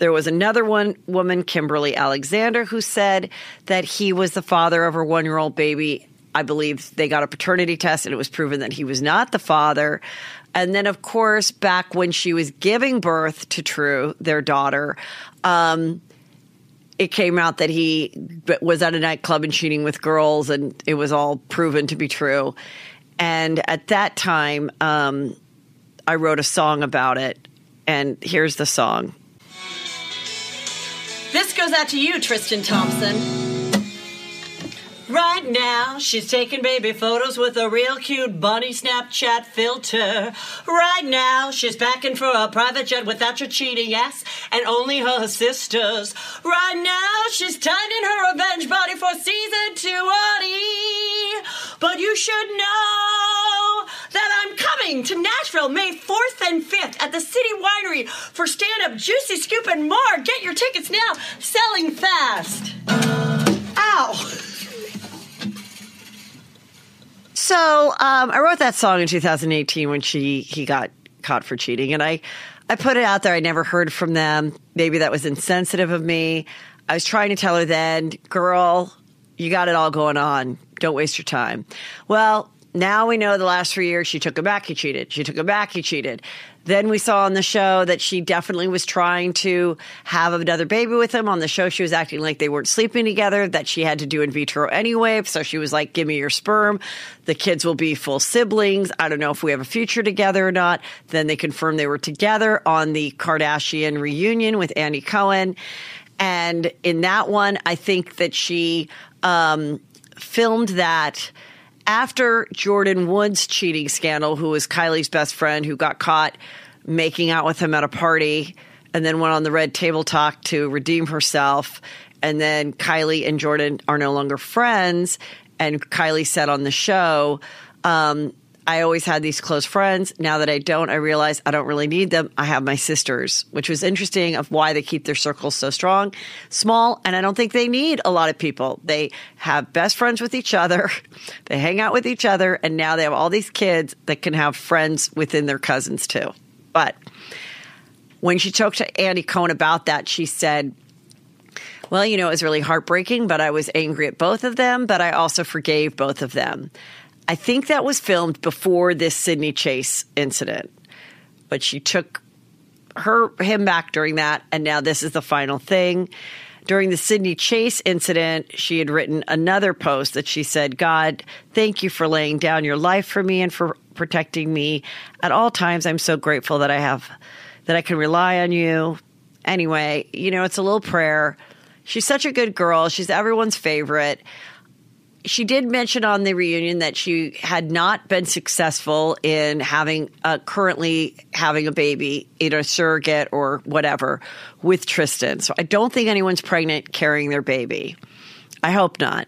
There was another one woman, Kimberly Alexander, who said that he was the father of her one year old baby. I believe they got a paternity test and it was proven that he was not the father. And then, of course, back when she was giving birth to True, their daughter, um, it came out that he was at a nightclub and cheating with girls, and it was all proven to be true. And at that time, um, I wrote a song about it. And here's the song. This goes out to you, Tristan Thompson. Right now, she's taking baby photos with a real cute bunny Snapchat filter. Right now, she's packing for a private jet without your cheating ass and only her sisters. Right now, she's tightening her revenge body for season two But you should know coming to Nashville May 4th and 5th at the City Winery for stand up, juicy scoop, and more. Get your tickets now, selling fast. Ow! So um, I wrote that song in 2018 when she he got caught for cheating, and I I put it out there. I never heard from them. Maybe that was insensitive of me. I was trying to tell her then, girl, you got it all going on. Don't waste your time. Well, now we know the last three years she took him back, he cheated. She took him back, he cheated. Then we saw on the show that she definitely was trying to have another baby with him. On the show, she was acting like they weren't sleeping together, that she had to do in vitro anyway. So she was like, Give me your sperm. The kids will be full siblings. I don't know if we have a future together or not. Then they confirmed they were together on the Kardashian reunion with Andy Cohen. And in that one, I think that she um, filmed that after Jordyn Woods' cheating scandal, who was Kylie's best friend, who got caught making out with him at a party and then went on the red table talk to redeem herself. And then Kylie and Jordyn are no longer friends. And Kylie said on the show, um, I always had these close friends. Now that I don't, I realize I don't really need them. I have my sisters, which was interesting of why they keep their circles so strong, small, and I don't think they need a lot of people. They have best friends with each other. They hang out with each other, and now they have all these kids that can have friends within their cousins too. But when she talked to Andy Cohen about that, she said, well, you know, it was really heartbreaking, but I was angry at both of them, but I also forgave both of them. I think that was filmed before this Sydney Chase incident, but she took her him back during that, and now this is the final thing. During the Sydney Chase incident, she had written another post that she said, God, thank you for laying down your life for me and for protecting me at all times. I'm so grateful that I have, that I can rely on you. Anyway, you know, it's a little prayer. She's such a good girl. She's everyone's favorite she did mention on the reunion that she had not been successful in having uh, currently having a baby, either surrogate or whatever, with Tristan. So I don't think anyone's pregnant carrying their baby. I hope not.